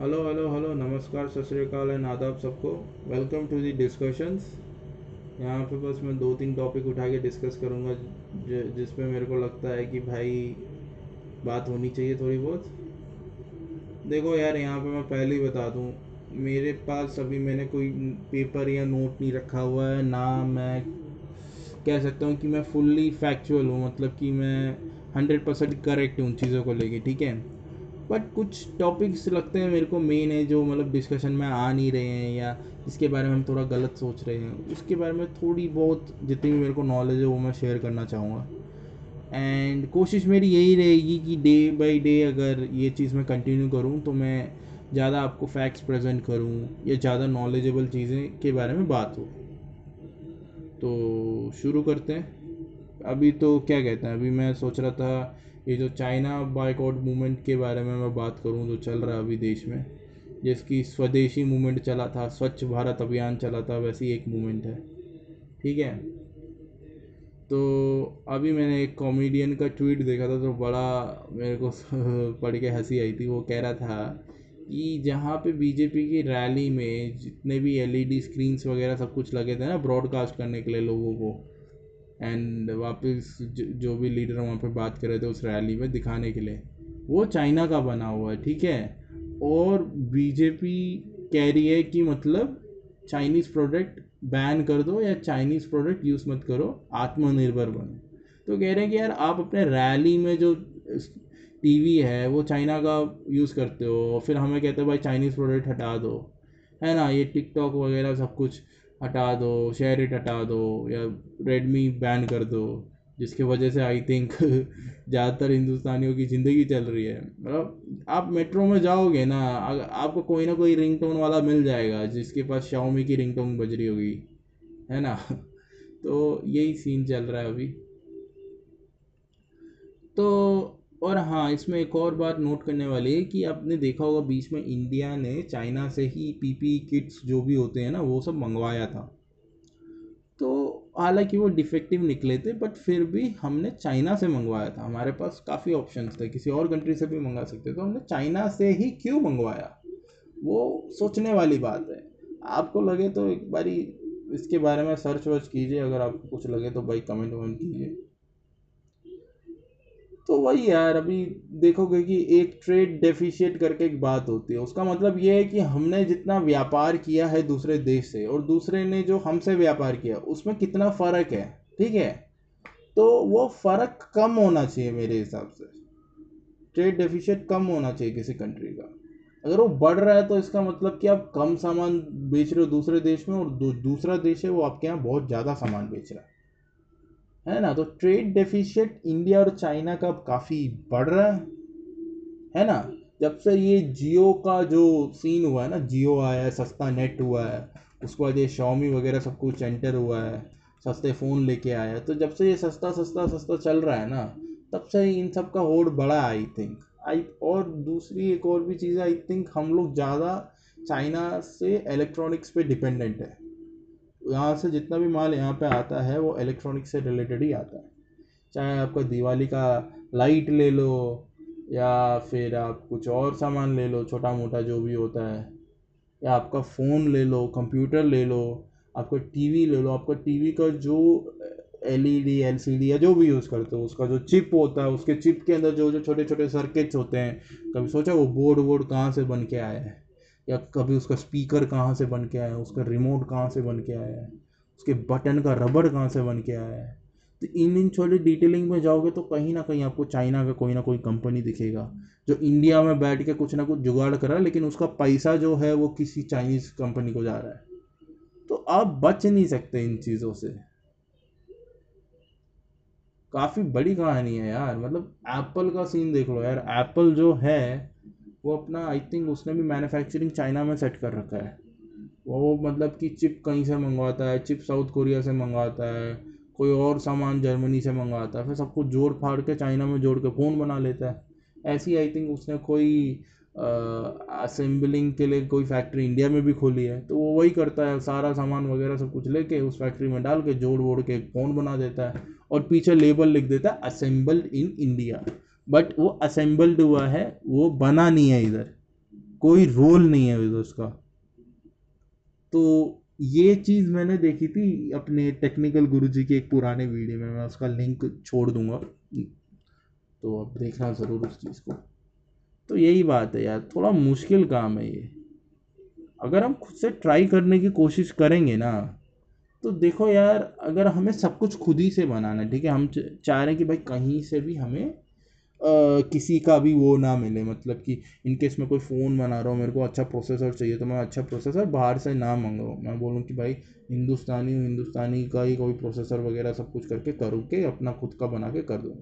Hello hello hello नमस्कार सत श्रीकाल and आदाब सबको वेलकम टू दी डिस्कशंस यहाँ पे बस मैं दो तीन टॉपिक उठा के डिस्कस करूँगा जिसमें मेरे को लगता है कि भाई बात होनी चाहिए थोड़ी बहुत। देखो यार, यहाँ पे मैं पहले ही बता दूँ, मेरे पास अभी मैंने कोई पेपर या नोट नहीं रखा हुआ है, ना मैं कह सकता हूँ कि मैं फुल्ली फैक्चुअल हूँ मतलब कि मैं हंड्रेड परसेंट करेक्ट हूँ चीज़ों को लेके, ठीक है? बट कुछ टॉपिक्स लगते हैं मेरे को मेन है जो मतलब डिस्कशन में आ नहीं रहे हैं या इसके बारे में हम थोड़ा गलत सोच रहे हैं। उसके बारे में थोड़ी बहुत जितनी भी मेरे को नॉलेज है वो मैं शेयर करना चाहूँगा। एंड कोशिश मेरी यही रहेगी कि डे बाई डे अगर ये चीज़ मैं कंटिन्यू करूँ तो मैं ज़्यादा आपको फैक्ट्स प्रेजेंट करूँ या ज़्यादा नॉलेजेबल चीज़ें के बारे में बात हो। तो शुरू करते हैं। अभी तो क्या कहते हैं? अभी मैं सोच रहा था ये जो चाइना बाइकआउट मूवमेंट के बारे में मैं बात करूँ, जो चल रहा है अभी देश में, जिसकी स्वदेशी मूवमेंट चला था, स्वच्छ भारत अभियान चला था, वैसी एक मूवमेंट है। ठीक है? तो अभी मैंने एक कॉमेडियन का ट्वीट देखा था तो बड़ा मेरे को पढ़ के हँसी आई थी। वो कह रहा था कि जहाँ पे बीजेपी की रैली में जितने भी एलईडी स्क्रीन्स वगैरह सब कुछ लगे थे ना ब्रॉडकास्ट करने के लिए लोगों को एंड वापस जो भी लीडर वहाँ पे बात कर रहे थे उस रैली में दिखाने के लिए। वो चाइना का बना हुआ है, ठीक है? और बीजेपी कह रही है कि मतलब चाइनीज़ प्रोडक्ट बैन कर दो या चाइनीज़ प्रोडक्ट यूज़ मत करो, आत्मनिर्भर बनो। तो कह रहे हैं कि यार आप अपने रैली में जो टीवी है, वो चाइना का यूज़ करते हो, फिर हमें कहते हो, भाई चाइनीज़ प्रोडक्ट हटा दो। है ना? ये टिकटॉक वगैरह सब कुछ। हटा दो शेयर इट हटा दो, या रेडमी बैन कर दो, जिसके वजह से आई थिंक ज़्यादातर हिंदुस्तानियों की ज़िंदगी चल रही है। मतलब आप मेट्रो में जाओगे ना अगर आपको कोई ना कोई रिंगटोन वाला मिल जाएगा, जिसके पास शाओमी की रिंगटोन बज रही होगी, है ना? तो यही सीन चल रहा है अभी। तो और हाँ इसमें एक और बात नोट करने वाली है कि आपने देखा होगा बीच में इंडिया ने चाइना से ही पीपी किट्स जो भी होते हैं ना, वो सब मंगवाया था। तो हालाँकि वो डिफेक्टिव निकले थे, बट फिर भी हमने चाइना से मंगवाया था। हमारे पास काफ़ी ऑप्शंस थे, किसी और कंट्री से भी मंगा सकते तो हमने चाइना से ही क्यों मंगवाया? वो सोचने वाली बात है। आपको लगे तो एक बारी इसके बारे में सर्च वर्च कीजिए, अगर आपको कुछ लगे तो भाई कमेंट वमेंट कीजिए। तो वही यार, अभी देखोगे कि एक ट्रेड डेफिशिएट करके एक बात होती है। उसका मतलब ये है कि हमने जितना व्यापार किया है दूसरे देश से और दूसरे ने जो हमसे व्यापार किया, उसमें कितना फ़र्क है, ठीक है? तो वो फ़र्क कम होना चाहिए मेरे हिसाब से। ट्रेड डेफिशिएट कम होना चाहिए किसी कंट्री का। अगर वो बढ़ रहा है तो इसका मतलब कि आप कम सामान बेच रहे हो दूसरे देश में और दूसरा देश है वो आपके यहाँ बहुत ज़्यादा सामान बेच रहा है। है ना? तो ट्रेड डेफिशिएट इंडिया और चाइना का काफ़ी बढ़ रहा है है ना? जब से ये जियो का जो सीन हुआ है ना, जियो आया है, सस्ता नेट हुआ है, उसके बाद ये शॉमी वगैरह सब कुछ एंटर हुआ है, सस्ते फ़ोन लेके आया है तो जब से ये सस्ता सस्ता सस्ता चल रहा है ना, तब से इन सब का होड़ बढ़ा आई थिंक आई और दूसरी एक और भी चीज़ है आई थिंक हम लोग ज़्यादा चाइना से इलेक्ट्रॉनिक्स पे डिपेंडेंट है। यहाँ से जितना भी माल यहाँ पे आता है, वो इलेक्ट्रॉनिक से रिलेटेड ही आता है। चाहे आपका दिवाली का लाइट ले लो, या फिर आप कुछ और सामान ले लो छोटा मोटा जो भी होता है, या आपका फ़ोन ले लो कंप्यूटर ले लो आपका टीवी ले लो आपका टीवी का जो L E D L C D या जो भी यूज़ करते हो, उसका जो चिप होता है, उसके चिप के अंदर जो जो छोटे छोटे सर्किट्स होते हैं, कभी सोचा वो बोर्ड वोर्ड कहाँ से बन के आए है? या कभी उसका स्पीकर कहाँ से बन के आया है, उसका रिमोट कहाँ से बन के आया है, उसके बटन का रबड़ कहाँ से बन के आया है। तो इन इन छोटी डिटेलिंग में जाओगे तो कहीं ना कहीं आपको चाइना का कोई ना कोई कंपनी दिखेगा, जो इंडिया में बैठ के कुछ ना कुछ जुगाड़ कर रहा है, लेकिन उसका पैसा जो है वो किसी चाइनीज़ कंपनी को जा रहा है। तो आप बच नहीं सकते इन चीज़ों से। काफ़ी बड़ी कहानी है यार मतलब एप्पल का सीन देख लो यार एप्पल जो है वो अपना आई थिंक उसने भी मैन्युफैक्चरिंग चाइना में सेट कर रखा है। वो मतलब कि चिप कहीं से मंगवाता है चिप साउथ कोरिया से मंगवाता है, कोई और सामान जर्मनी से मंगवाता है, फिर सब कुछ जोड़ फाड़ के चाइना में जोड़ के फ़ोन बना लेता है। ऐसी आई थिंक उसने कोई असेंबलिंग के लिए कोई फैक्ट्री इंडिया में भी खोली है। तो वो वही करता है, सारा सामान वगैरह सब कुछ लेके उस फैक्ट्री में डाल के जोड़ वोड़ के एक फ़ोन बना देता है और पीछे लेबल लिख देता है असेंबल्ड इन इंडिया बट वो असेंबल्ड हुआ है, वो बना नहीं है इधर। कोई रोल नहीं है इधर उसका तो ये चीज़ मैंने देखी थी अपने टेक्निकल गुरुजी के एक पुराने वीडियो में, मैं उसका लिंक छोड़ दूँगा। तो अब देखना ज़रूर उस चीज़ को। तो यही बात है यार, थोड़ा मुश्किल काम है ये। अगर हम खुद से ट्राई करने की कोशिश करेंगे ना तो देखो यार, अगर हमें सब कुछ खुद ही से बनाना है, ठीक है? हम चाह रहे हैं कि भाई कहीं से भी हमें किसी का भी वो ना मिले मतलब कि इनकेस मैं कोई फ़ोन बना रहा हूँ, मेरे को अच्छा प्रोसेसर चाहिए तो मैं अच्छा प्रोसेसर बाहर से ना मंगाऊँ। मैं बोलूँ कि भाई, हिंदुस्तानी हिंदुस्तानी का ही कोई प्रोसेसर वगैरह सब कुछ करके करूँ के, अपना खुद का बना के कर दूँ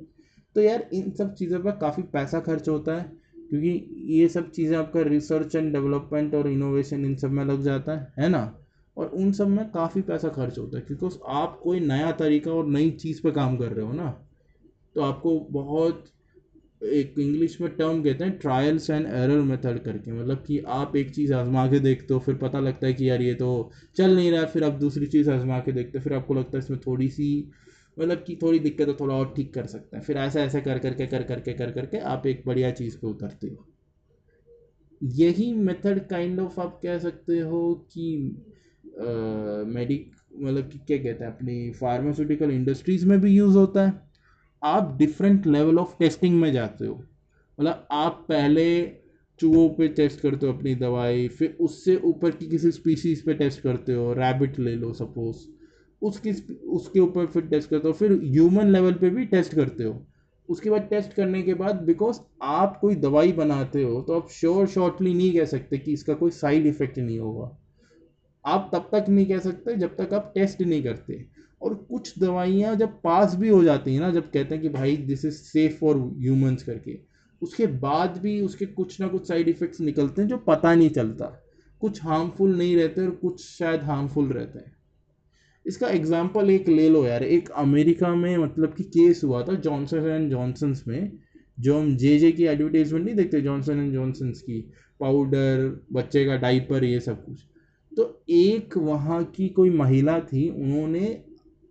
तो यार, इन सब चीज़ों पर काफ़ी पैसा खर्च होता है, क्योंकि ये सब चीज़ें आपका रिसर्च एंड डेवलपमेंट और इनोवेशन इन सब में लग जाता है है ना? और उन सब में काफ़ी पैसा खर्च होता है, क्योंकि आप कोई नया तरीका और नई चीज़ पे काम कर रहे हो ना तो आपको बहुत एक इंग्लिश में टर्म कहते हैं ट्रायल्स एंड एरर मेथड करके। मतलब कि आप एक चीज़ आजमा के देखते हो, फिर पता लगता है कि यार ये तो चल नहीं रहा फिर आप दूसरी चीज़ आजमा के देखते हो, फिर आपको लगता है इसमें थोड़ी सी मतलब कि थोड़ी दिक्कत है, थोड़ा और ठीक कर सकते हैं। फिर ऐसा ऐसा कर करके कर करके कर करके आप एक बढ़िया चीज़ पे उतरते हो। यही मेथड काइंड ऑफ़ आप कह सकते हो कि मेडिक मतलब कि क्या कहते हैं, अपनी फार्मास्यूटिकल इंडस्ट्रीज़ में भी यूज़ होता है। आप डिफरेंट लेवल ऑफ़ टेस्टिंग में जाते हो। मतलब आप पहले चूहों पे टेस्ट करते हो अपनी दवाई, फिर उससे ऊपर की किसी स्पीसीज पे टेस्ट करते हो रैबिट ले लो सपोज़ उसकी उसके ऊपर फिर टेस्ट करते हो, फिर ह्यूमन लेवल पे भी टेस्ट करते हो। उसके बाद टेस्ट करने के बाद बिकॉज़ आप कोई दवाई बनाते हो तो आप श्योर शॉर्टली नहीं कह सकते कि इसका कोई साइड इफ़ेक्ट नहीं होगा। आप तब तक नहीं कह सकते जब तक आप टेस्ट नहीं करते। और कुछ दवाइयाँ जब पास भी हो जाती हैं ना, जब कहते हैं कि भाई this is safe for humans करके, उसके बाद भी उसके कुछ ना कुछ साइड इफ़ेक्ट्स निकलते हैं जो पता नहीं चलता। कुछ हार्मफुल नहीं रहते और कुछ शायद हार्मफुल रहते हैं। इसका एग्ज़ाम्पल एक ले लो यार। एक अमेरिका में मतलब कि केस हुआ था जॉनसन एंड जॉनसन्स में, जो हम जे जे की एडवर्टीजमेंट नहीं देखते जॉनसन एंड जॉनसन्स की पाउडर बच्चे का डाइपर ये सब कुछ। तो एक वहाँ की कोई महिला थी, उन्होंने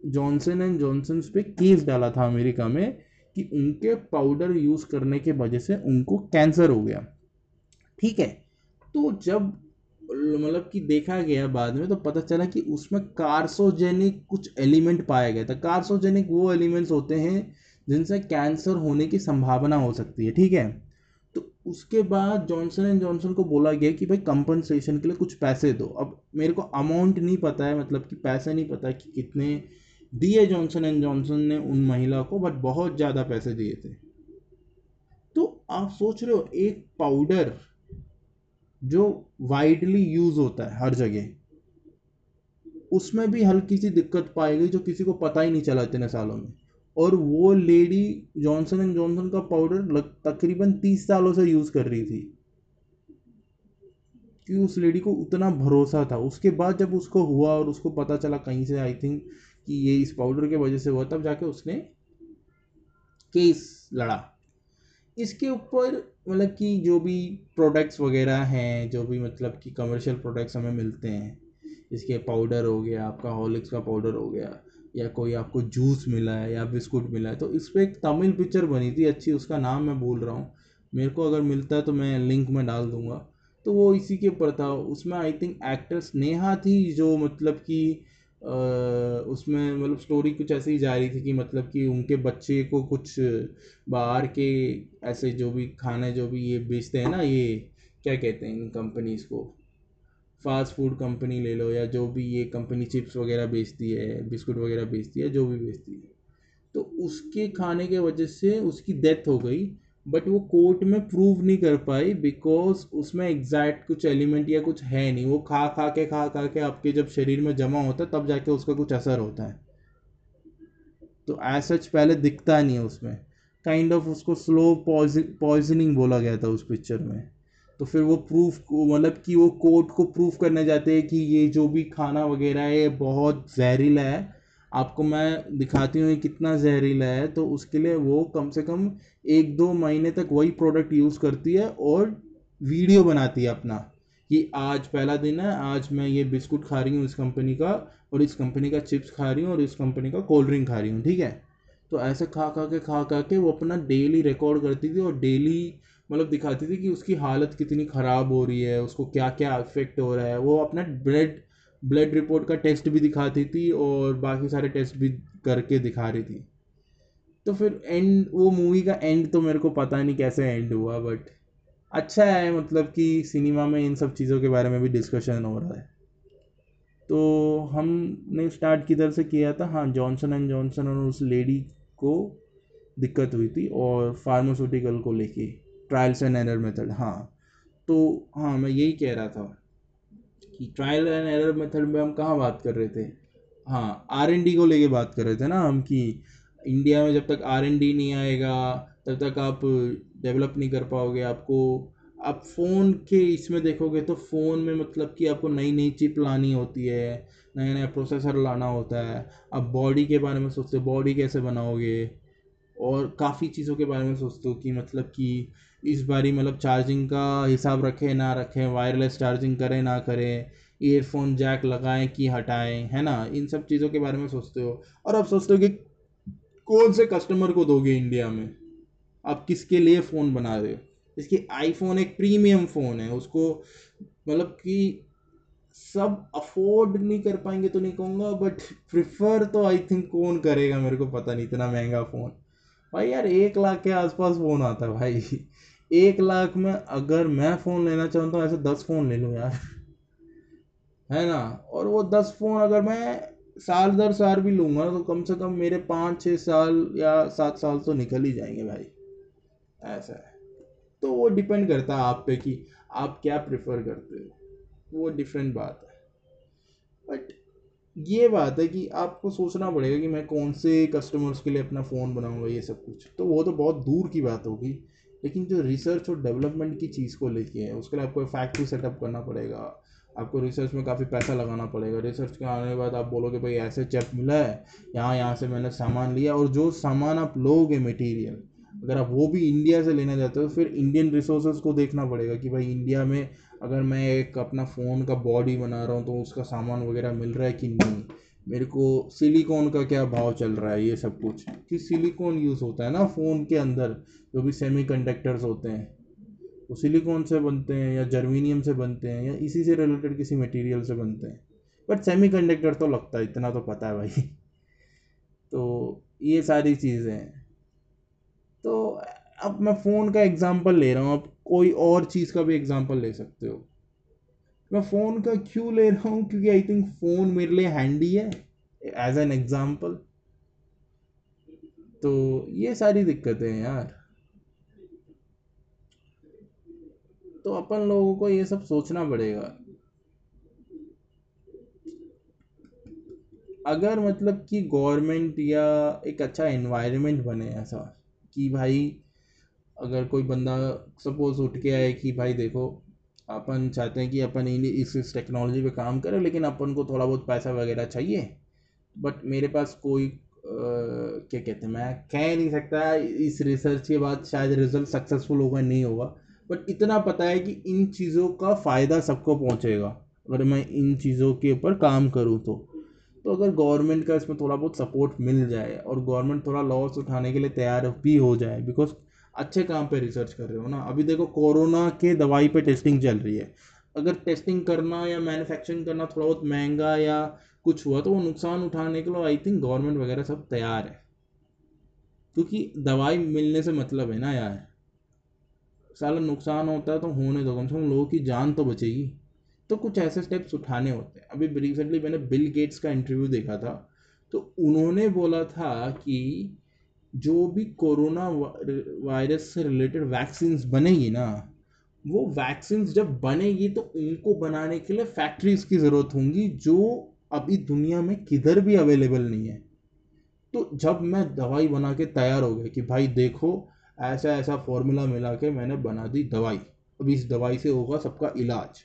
जॉनसन एंड जॉनसन पे केस डाला था अमेरिका में कि उनके पाउडर यूज़ करने के वजह से उनको कैंसर हो गया। ठीक है? तो जब मतलब कि देखा गया बाद में तो पता चला कि उसमें कार्सोजेनिक कुछ एलिमेंट पाया गया था। कार्सोजेनिक वो एलिमेंट्स होते हैं जिनसे कैंसर होने की संभावना हो सकती है। ठीक है? तो उसके बाद जॉनसन एंड जॉनसन को बोला गया कि भाई कंपनसेशन के लिए कुछ पैसे दो। अब मेरे को अमाउंट नहीं पता है मतलब कि पैसे नहीं पता कि कितने दिए जॉनसन एंड जॉनसन ने उन महिला को बट बहुत ज़्यादा पैसे दिए थे। तो आप सोच रहे हो, एक पाउडर जो वाइडली यूज़ होता है हर जगह, उसमें भी हल्की सी दिक्कत पाई गई जो किसी को पता ही नहीं चला इतने सालों में। और वो लेडी जॉनसन एंड जॉनसन का पाउडर तकरीबन तीस सालों से यूज़ कर रही थी। कि उस लेडी को उतना भरोसा था। उसके बाद जब उसको हुआ और उसको पता चला कहीं से आई थिंक कि ये इस पाउडर के वजह से हुआ, तब जाके उसने केस लड़ा। इसके ऊपर मतलब कि जो भी प्रोडक्ट्स वगैरह हैं, जो भी मतलब कि कमर्शियल प्रोडक्ट्स हमें मिलते हैं, इसके पाउडर हो गया, आपका हॉलिक्स का पाउडर हो गया, या कोई आपको जूस मिला है, या बिस्कुट मिला है तो इस पर एक तमिल पिक्चर बनी थी, अच्छी, उसका नाम मैं बोल रहा हूँ। मेरे को अगर मिलता है तो मैं लिंक में डाल दूँगा। तो वो इसी के ऊपर था, उसमें आई थिंक एक्ट्रेस नेहा थी, जो मतलब कि उसमें मतलब स्टोरी कुछ ऐसे ही जा रही थी कि मतलब कि उनके बच्चे को कुछ बाहर के ऐसे जो भी खाने, जो भी ये बेचते हैं ना, ये क्या कहते हैं इन कंपनीज़ को? फास्ट फ़ूड कंपनी ले लो या जो भी ये कंपनी चिप्स वगैरह बेचती है, बिस्कुट वगैरह बेचती है, जो भी बेचती है। तो उसके खाने के वजह से उसकी डेथ हो गई। बट वो कोर्ट में प्रूव नहीं कर पाई बिकॉज़ उसमें एग्जैक्ट कुछ एलिमेंट या कुछ है नहीं। वो खा खा के, खा खा के आपके जब शरीर में जमा होता है, तब जाके उसका कुछ असर होता है। तो एज सच पहले दिखता नहीं है उसमें। काइंड kind ऑफ़ of उसको स्लो पॉइजनिंग बोला गया था उस पिक्चर में। तो फिर वो प्रूफ मतलब कि वो कोर्ट को प्रूफ करने जाते हैं कि ये जो भी खाना वगैरह है बहुत जहरीला है। आपको मैं दिखाती हूँ कितना जहरीला है तो उसके लिए वो कम से कम एक दो महीने तक वही प्रोडक्ट यूज़ करती है और वीडियो बनाती है अपना। कि आज पहला दिन है, आज मैं ये बिस्कुट खा रही हूँ इस कंपनी का और इस कंपनी का चिप्स खा रही हूँ और इस कंपनी का कोल्ड ड्रिंक खा रही हूँ, ठीक है? तो ऐसे खा खा के, खा खा के वो अपना डेली रिकॉर्ड करती थी और डेली मतलब दिखाती थी कि उसकी हालत कितनी ख़राब हो रही है, उसको क्या क्या इफ़ेक्ट हो रहा है। वो अपना ब्लड ब्लड रिपोर्ट का टेस्ट भी दिखाती थी और बाकी सारे टेस्ट भी करके दिखा रही थी। तो फिर एंड वो मूवी का एंड तो मेरे को पता नहीं कैसे एंड हुआ बट अच्छा है मतलब कि सिनेमा में इन सब चीज़ों के बारे में भी डिस्कशन हो रहा है। तो हमने स्टार्ट किधर से किया था हाँ जॉनसन एंड जॉनसन और उस लेडी को दिक्कत हुई थी और फार्मास्यूटिकल को लेके ट्रायल्स एंड एरर मेथड हाँ। तो हाँ मैं यही कह रहा था। कि ट्रायल एंड एरर मेथड में हम कहाँ बात कर रहे थे? हाँ आर एन डी को लेके बात कर रहे थे ना हम कि इंडिया में जब तक आर एन डी नहीं आएगा, तब तक आप डेवलप नहीं कर पाओगे आपको। आप फ़ोन के इसमें देखोगे तो फ़ोन में मतलब कि आपको नई नई चिप लानी होती है नया नया प्रोसेसर लाना होता है। आप बॉडी के बारे में सोचते हो बॉडी कैसे बनाओगे? और काफ़ी चीज़ों के बारे में सोचते हो कि मतलब कि इस बारी मतलब चार्जिंग का हिसाब रखें, ना रखें वायरलेस चार्जिंग करें, ना करें ईयरफोन जैक लगाएँ कि हटाएँ, है ना? इन सब चीज़ों के बारे में सोचते हो। और आप सोचते हो कि कौन से कस्टमर को दोगे इंडिया में? आप किसके लिए फ़ोन बना रहे हो? इसकी आईफोन एक प्रीमियम फ़ोन है, उसको मतलब कि सब अफोर्ड नहीं कर पाएँगे तो नहीं कहूँगा बट प्रिफर तो आई थिंक कौन करेगा? मेरे को पता नहीं, इतना महँगा फ़ोन भाई यार, एक लाख के आसपास फ़ोन आता है भाई। एक लाख में अगर मैं फ़ोन लेना चाहूँ तो ऐसे दस फ़ोन ले लूँ यार। है ना? और वो दस फ़ोन अगर मैं साल दर साल भी लूँगा तो कम से कम मेरे पाँच छः साल या सात साल तो निकल ही जाएँगे भाई। ऐसा है। तो वो डिपेंड करता है आप पे कि आप क्या प्रेफर करते हो। वो डिफरेंट बात है। बट ये बात है कि आपको सोचना पड़ेगा कि मैं कौन से कस्टमर्स के लिए अपना फ़ोन बनाऊँगा, ये सब कुछ। तो वो तो बहुत दूर की बात होगी। लेकिन जो रिसर्च और डेवलपमेंट की चीज़ को लेके है, उसके लिए आपको फैक्ट्री सेटअप करना पड़ेगा। आपको रिसर्च में काफ़ी पैसा लगाना पड़ेगा। रिसर्च के आने के बाद आप बोलोगे, भाई, ऐसे चेप मिला है, यहाँ यहाँ से मैंने सामान लिया और जो सामान आप लोगे मटेरियल अगर आप वो भी इंडिया से लेना चाहते हो, फिर इंडियन रिसोर्सेज को देखना पड़ेगा कि भाई इंडिया में अगर मैं एक अपना फ़ोन का बॉडी बना रहा हूँ तो उसका सामान वगैरह मिल रहा है कि नहीं? मेरे को सिलिकॉन का क्या भाव चल रहा है, ये सब कुछ। कि सिलिकॉन यूज़ होता है ना फ़ोन के अंदर, जो भी सेमी कंडक्टर्स होते हैं, वो सिलिकॉन से बनते हैं या जर्मीनियम से बनते हैं या इसी से रिलेटेड किसी मटेरियल से बनते हैं। बट सेमी कंडक्टर तो लगता है, इतना तो पता है भाई। तो ये सारी चीज़ें हैं। तो अब मैं फ़ोन का एग्ज़ाम्पल ले रहा हूँ, अब कोई और चीज़ का भी एग्ज़ाम्पल ले सकते हो। मैं फ़ोन का क्यों ले रहा हूँ? क्योंकि आई थिंक फ़ोन मेरे लिए हैंडी है एज एन एग्ज़ाम्पल तो ये सारी दिक्कतें हैं यार। तो अपन लोगों को ये सब सोचना पड़ेगा। अगर मतलब कि गवर्नमेंट या एक अच्छा इन्वायरमेंट बने ऐसा, कि भाई अगर कोई बंदा सपोज़ उठ के आए कि भाई देखो अपन चाहते हैं कि अपन इस इस टेक्नोलॉजी पे काम करें लेकिन अपन को थोड़ा बहुत पैसा वगैरह चाहिए। बट मेरे पास कोई आ, क्या कहते हैं मैं कह नहीं सकता इस रिसर्च के बाद शायद रिज़ल्ट सक्सेसफुल होगा नहीं होगा। बट इतना पता है कि इन चीज़ों का फ़ायदा सबको पहुँचेगा अगर मैं इन चीज़ों के ऊपर काम करूँ तो। तो अगर गवर्नमेंट का इसमें थोड़ा बहुत सपोर्ट मिल जाए और गवर्नमेंट थोड़ा लॉस उठाने के लिए तैयार भी हो जाए बिकॉज़ अच्छे काम पे रिसर्च कर रहे हो ना। अभी देखो कोरोना के दवाई पे टेस्टिंग चल रही है। अगर टेस्टिंग करना या मैन्युफैक्चरिंग करना थोड़ा बहुत महँगा या कुछ हुआ तो वो नुकसान उठाने के लिए आई थिंक गवर्नमेंट वगैरह सब तैयार है। क्योंकि दवाई मिलने से मतलब है ना यार। साला नुकसान होता है तो होने दो, कम से कम लोगों की जान तो बचेगी। तो कुछ ऐसे स्टेप्स उठाने होते हैं। अभी रिसेंटली मैंने बिल गेट्स का इंटरव्यू देखा था। तो उन्होंने बोला था कि जो भी कोरोना वायरस से रिलेटेड वैक्सीन बनेगी ना, वो वैक्सीन जब बनेगी तो उनको बनाने के लिए फैक्ट्रीज की ज़रूरत होंगी जो अभी दुनिया में किधर भी अवेलेबल नहीं है। तो जब मैं दवाई बना के तैयार हो गया कि भाई देखो, ऐसा ऐसा फॉर्मूला मिला के मैंने बना दी दवाई, अब इस दवाई से होगा सबका इलाज।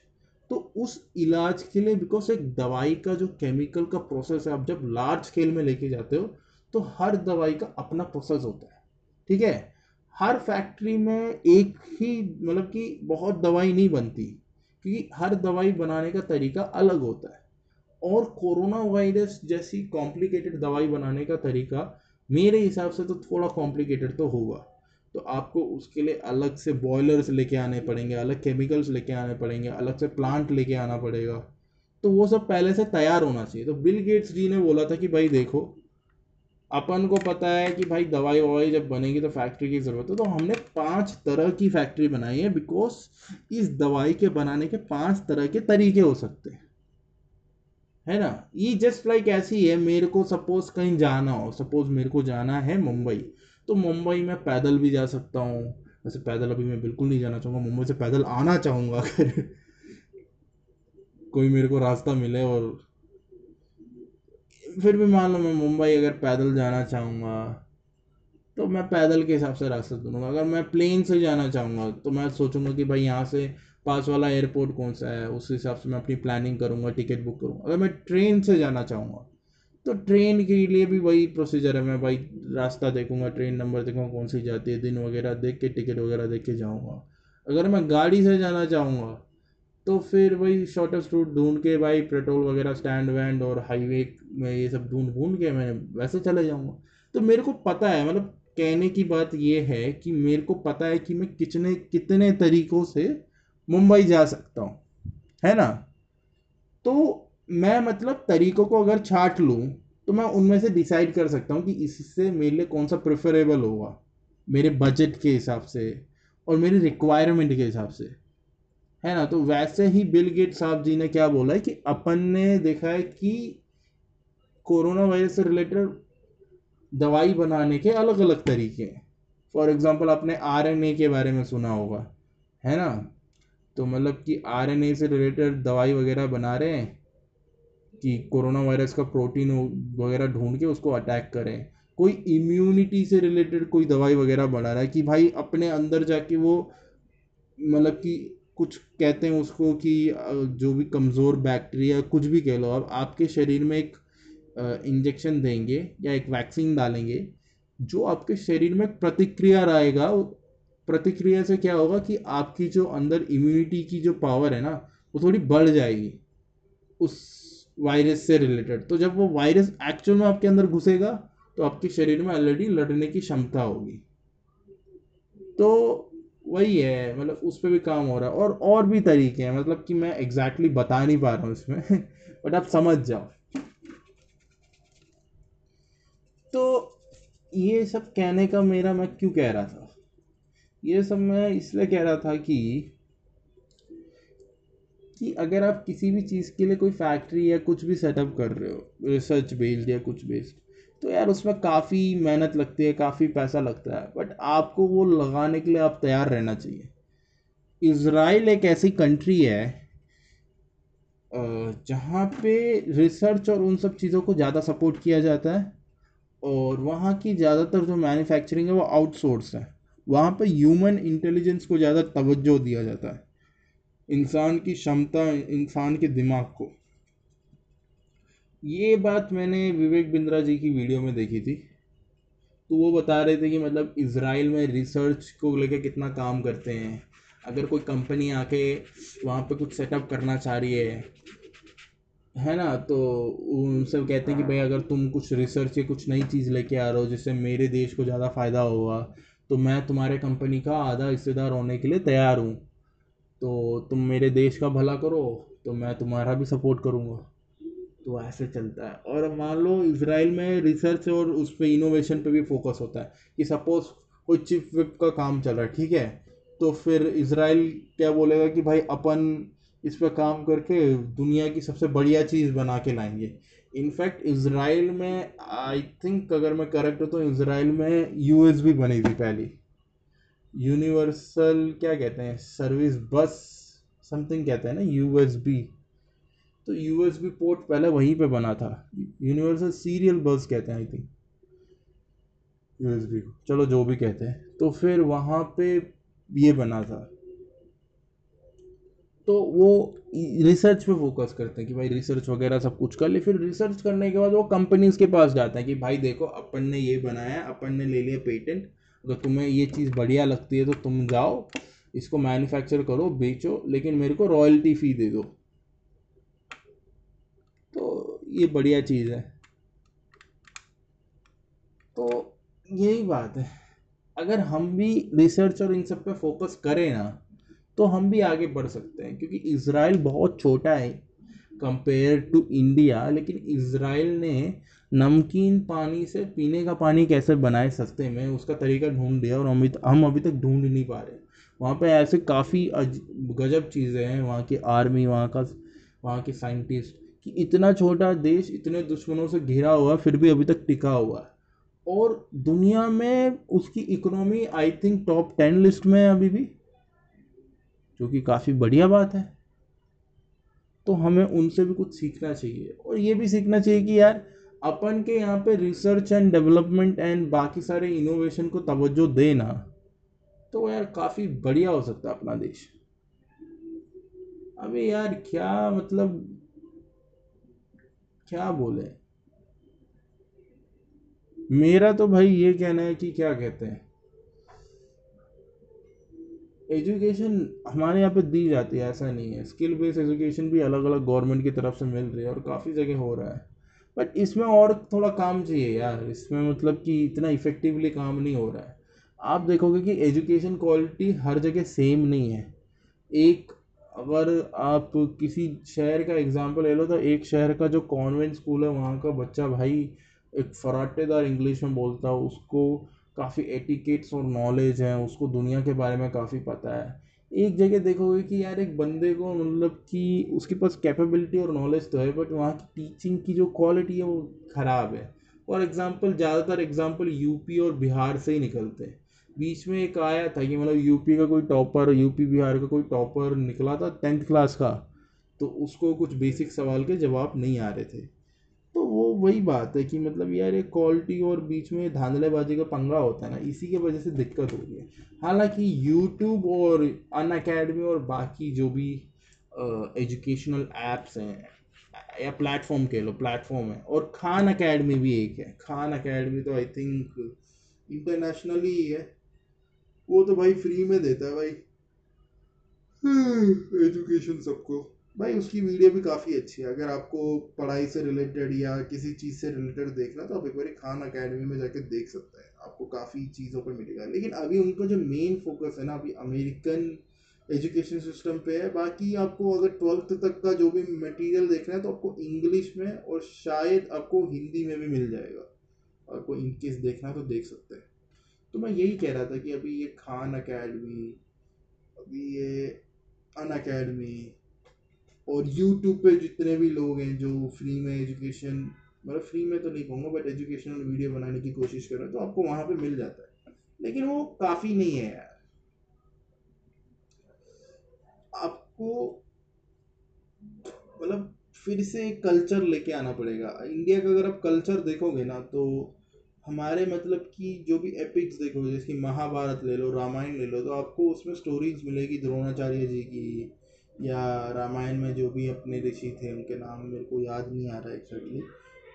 तो उस इलाज के लिए बिकॉज़ एक दवाई का जो केमिकल का प्रोसेस है, आप जब लार्ज स्केल में लेके जाते हो तो हर दवाई का अपना प्रोसेस होता है। ठीक है? हर फैक्ट्री में एक ही मतलब कि बहुत दवाई नहीं बनती, क्योंकि हर दवाई बनाने का तरीका अलग होता है। और कोरोना वायरस जैसी कॉम्प्लिकेटेड दवाई बनाने का तरीका मेरे हिसाब से तो थोड़ा कॉम्प्लिकेटेड तो होगा। तो आपको उसके लिए अलग से बॉयलर्स लेके आने पड़ेंगे, अलग केमिकल्स लेके आने पड़ेंगे, अलग से प्लांट लेके आना पड़ेगा। तो वो सब पहले से तैयार होना चाहिए। तो बिल गेट्स जी ने बोला था कि भाई देखो अपन को पता है कि भाई दवाई ववाई जब बनेगी तो फैक्ट्री की ज़रूरत है तो हमने पाँच तरह की फैक्ट्री बनाई है बिकॉज़ इस दवाई के बनाने के पाँच तरह के तरीके हो सकते हैं। है ना? ये जस्ट लाइक ऐसी है, मेरे को सपोज़ कहीं जाना हो सपोज़ मेरे को जाना है मुंबई तो मुंबई में पैदल भी जा सकता हूँ। वैसे पैदल अभी मैं बिल्कुल नहीं जाना चाहूँगा, मुंबई से पैदल आना चाहूँगा अगर कोई मेरे को रास्ता मिले और फिर भी मान लो मैं मुंबई अगर पैदल जाना चाहूँगा तो मैं पैदल के हिसाब से रास्ता ढूंढूँगा। अगर मैं प्लेन से जाना चाहूँगा तो मैं सोचूँगा कि भाई यहाँ से पास वाला एयरपोर्ट कौन सा है, उस हिसाब से मैं अपनी प्लानिंग करूँगा टिकट बुक करूँगा। अगर मैं ट्रेन से जाना चाहूँगा तो ट्रेन के लिए भी वही प्रोसीजर है। मैं भाई रास्ता देखूँगा ट्रेन नंबर देखूँगा, कौन सी जाती है, दिन वगैरह देख के टिकट वगैरह देख के जाऊँगा। अगर मैं गाड़ी से जाना चाहूँगा तो फिर वही शॉर्टेस्ट रूट ढूंढ के भाई पेट्रोल वगैरह स्टैंड वैंड और हाईवे में ये सब ढूंढ ढूंढ के मैं वैसे चले जाऊँगा। तो मेरे को पता है मतलब कहने की बात ये है कि मेरे को पता है कि मैं कितने कितने तरीकों से मुंबई जा सकता हूँ, है ना? तो मैं मतलब तरीकों को अगर छाट लूँ तो मैं उनमें से डिसाइड कर सकता हूँ कि इससे मेरे लिए कौन सा प्रेफरेबल होगा, मेरे बजट के हिसाब से और मेरी रिक्वायरमेंट के हिसाब से। है ना? तो वैसे ही बिल गेट साहब जी ने क्या बोला है कि अपन ने देखा है कि कोरोना वायरस से रिलेटेड दवाई बनाने के अलग अलग तरीके हैं। फॉर एग्ज़ाम्पल आपने आरएनए के बारे में सुना होगा, है ना? तो मतलब कि आरएनए से रिलेटेड दवाई वगैरह बना रहे हैं कि कोरोना वायरस का प्रोटीन वगैरह ढूंढ के उसको अटैक करें। कोई इम्यूनिटी से रिलेटेड कोई दवाई वगैरह बना रहा है कि भाई अपने अंदर जाके वो मतलब कि कुछ कहते हैं उसको कि जो भी कमज़ोर बैक्टीरिया कुछ भी कह लो अब आपके शरीर में एक इंजेक्शन देंगे या एक वैक्सीन डालेंगे, जो आपके शरीर में प्रतिक्रिया रहेगा प्रतिक्रिया से क्या होगा कि आपकी जो अंदर इम्यूनिटी की जो पावर है ना, वो थोड़ी बढ़ जाएगी उस वायरस से रिलेटेड तो जब वो वायरस एक्चुअल में आपके अंदर घुसेगा तो आपके शरीर में ऑलरेडी लड़ने की क्षमता होगी। तो वही है मतलब उस पर भी काम हो रहा है। और और भी तरीके हैं मतलब कि मैं एग्जैक्टली exactly बता नहीं पा रहा हूँ इसमें बट आप समझ जाओ। तो ये सब कहने का मेरा, मैं क्यों कह रहा था? ये सब मैं इसलिए कह रहा था कि कि अगर आप किसी भी चीज़ के लिए कोई फैक्ट्री या कुछ भी सेटअप कर रहे हो रिसर्च बेस्ड या कुछ बेस्ड तो यार उसमें काफ़ी मेहनत लगती है, काफ़ी पैसा लगता है बट आपको वो लगाने के लिए आप तैयार रहना चाहिए। इसराइल एक ऐसी कंट्री है जहाँ पे रिसर्च और उन सब चीज़ों को ज़्यादा सपोर्ट किया जाता है, और वहाँ की ज़्यादातर जो मैन्युफैक्चरिंग है वो आउटसोर्स है। वहाँ पे ह्यूमन इंटेलिजेंस को ज़्यादा तवज्जो दिया जाता है, इंसान की क्षमता, इंसान के दिमाग को। ये बात मैंने विवेक बिंद्रा जी की वीडियो में देखी थी। तो वो बता रहे थे कि मतलब इसराइल में रिसर्च को लेकर कितना काम करते हैं। अगर कोई कंपनी आके वहाँ पे कुछ सेटअप करना चाह रही है है ना तो उनसे कहते हैं कि भाई अगर तुम कुछ रिसर्च या कुछ नई चीज़ लेके आ रहे हो जिससे मेरे देश को ज़्यादा फ़ायदा होगा तो मैं तुम्हारे कंपनी का आधा हिस्सेदार होने के लिए तैयार हूँ। तो तुम मेरे देश का भला करो तो मैं तुम्हारा भी सपोर्ट करूँगा। तो ऐसे चलता है। और मान लो इसराइल में रिसर्च और उस पर इनोवेशन पे भी फोकस होता है कि सपोज़ कोई चिप विप का काम चल रहा है, ठीक है? तो फिर इसराइल क्या बोलेगा कि भाई अपन इस पर काम करके दुनिया की सबसे बढ़िया चीज़ बना के लाएँगे। इनफैक्ट इसराइल में आई थिंक अगर मैं करेक्ट हूँ तो इसराइल में यूएसबी बनी थी पहली। यूनिवर्सल क्या कहते हैं? सर्विस बस समथिंग कहते हैं ना यूएसबी तो यूएसबी पोर्ट पहले वहीं पे बना था। यूनिवर्सल सीरियल बस कहते हैं आई थिंक यूएसबी को। चलो, जो भी कहते हैं। तो फिर वहाँ पे ये बना था। तो वो रिसर्च पे फोकस करते हैं कि भाई रिसर्च वगैरह सब कुछ कर ले। फिर रिसर्च करने के बाद वो कंपनीज़ के पास जाते हैं कि भाई देखो, अपन ने ये बनाया अपन ने ले लिया पेटेंट अगर तुम्हें ये चीज़ बढ़िया लगती है तो तुम जाओ, इसको मैन्युफैक्चर करो, बेचो, लेकिन मेरे को रॉयल्टी फ़ी दे दो तो ये बढ़िया चीज़ है। तो यही बात है। अगर हम भी रिसर्च और इन सब पे फोकस करें ना तो हम भी आगे बढ़ सकते हैं, क्योंकि इसराइल बहुत छोटा है कंपेयर टू इंडिया लेकिन इसराइल ने नमकीन पानी से पीने का पानी कैसे बनाए सस्ते में, उसका तरीका ढूंढ दिया और हम हम अभी तक ढूंढ नहीं पा रहे। वहाँ पे ऐसे काफ़ी गजब चीज़ें हैं, वहाँ की आर्मी वहाँ का, वहाँ के साइंटिस्ट कि इतना छोटा देश इतने दुश्मनों से घिरा हुआ फिर भी अभी तक टिका हुआ है। और दुनिया में उसकी economy, I think, top ten list में है अभी भी, जो कि काफ़ी बढ़िया बात है। तो हमें उनसे भी कुछ सीखना चाहिए। और ये भी सीखना चाहिए कि यार, अपन के यहाँ पे रिसर्च एंड डेवलपमेंट एंड बाकी सारे इनोवेशन को तवज्जो देना तो यार काफ़ी बढ़िया हो सकता है अपना देश। अभी यार, क्या मतलब क्या बोले? मेरा तो भाई ये कहना है कि क्या कहते हैं? एजुकेशन हमारे यहाँ पे दी जाती है, ऐसा नहीं है। स्किल बेस्ड एजुकेशन भी अलग अलग गवर्नमेंट की तरफ़ से मिल रही है और काफ़ी जगह हो रहा है। बट इसमें और थोड़ा काम चाहिए यार। इसमें मतलब कि इतना इफेक्टिवली काम नहीं हो रहा है। आप देखोगे कि एजुकेशन क्वालिटी हर जगह सेम नहीं है। एक अगर आप किसी शहर का एग्जांपल ले लो तो एक शहर का जो कॉन्वेंट स्कूल है, वहाँ का बच्चा भाई एक फराटेदार इंग्लिश में बोलता है, उसको काफ़ी एटिकेट्स और नॉलेज है, उसको दुनिया के बारे में काफ़ी पता है। एक जगह देखोगे कि यार एक बंदे को मतलब कि उसके पास कैपेबिलिटी और नॉलेज तो है बट वहाँ की टीचिंग की जो क्वालिटी है, वो ख़राब है। और एग्ज़ाम्पल ज़्यादातर एग्ज़ाम्पल यूपी और बिहार से ही निकलते हैं। बीच में एक आया था कि मतलब यूपी का कोई टॉपर, यूपी, बिहार का कोई टॉपर निकला था टेंथ क्लास का तो उसको कुछ बेसिक सवाल के जवाब नहीं आ रहे थे। तो वो वही बात है कि मतलब यार एक क्वालिटी और बीच में धांधलेबाजी का पंगा होता है ना, इसी के वजह से दिक्कत हो रही है। हालाँकि यूट्यूब और अन अकेडमी और बाकी जो भी एजुकेशनल एप्स हैं, या प्लेटफॉर्म कह लो प्लेटफॉर्म है, और खान अकेडमी भी एक है। खान अकेडमी तो आई थिंक इंटरनेशनली है। वो तो भाई फ्री में देता है भाई। एजुकेशन सबको। भाई उसकी वीडियो भी काफ़ी अच्छी है। अगर आपको पढ़ाई से रिलेटेड या किसी चीज़ से रिलेटेड देखना तो आप एक बार खान अकेडमी में जाके देख सकते हैं। आपको काफ़ी चीज़ों पर मिलेगा। लेकिन अभी उनका जो मेन फोकस है ना अभी अमेरिकन एजुकेशन सिस्टम पे है। बाकी आपको अगर ट्वेल्थ तक का जो भी मटेरियल देखना है तो आपको इंग्लिश में और शायद आपको हिंदी में भी मिल जाएगा। आपको इनकेस देखना है तो देख सकते हैं। तो मैं यही कह रहा था कि अभी ये खान अकेडमी अभी ये अन अकेडमी और यूट्यूब पे जितने भी लोग हैं जो फ्री में एजुकेशन मतलब फ्री में तो नहीं कहूँगा बट एजुकेशनल वीडियो बनाने की कोशिश कर रहे हैं तो आपको वहाँ पे मिल जाता है। लेकिन वो काफ़ी नहीं है यार। आपको मतलब फिर से कल्चर लेके आना पड़ेगा। इंडिया का अगर आप कल्चर देखोगे ना तो हमारे मतलब कि जो भी एपिक्स देखोगे जैसे महाभारत ले लो, रामायण ले लो तो आपको उसमें स्टोरीज मिलेगी द्रोणाचार्य जी की या रामायण में जो भी अपने ऋषि थे, उनके नाम मेरे को याद नहीं आ रहा एक्जैक्टली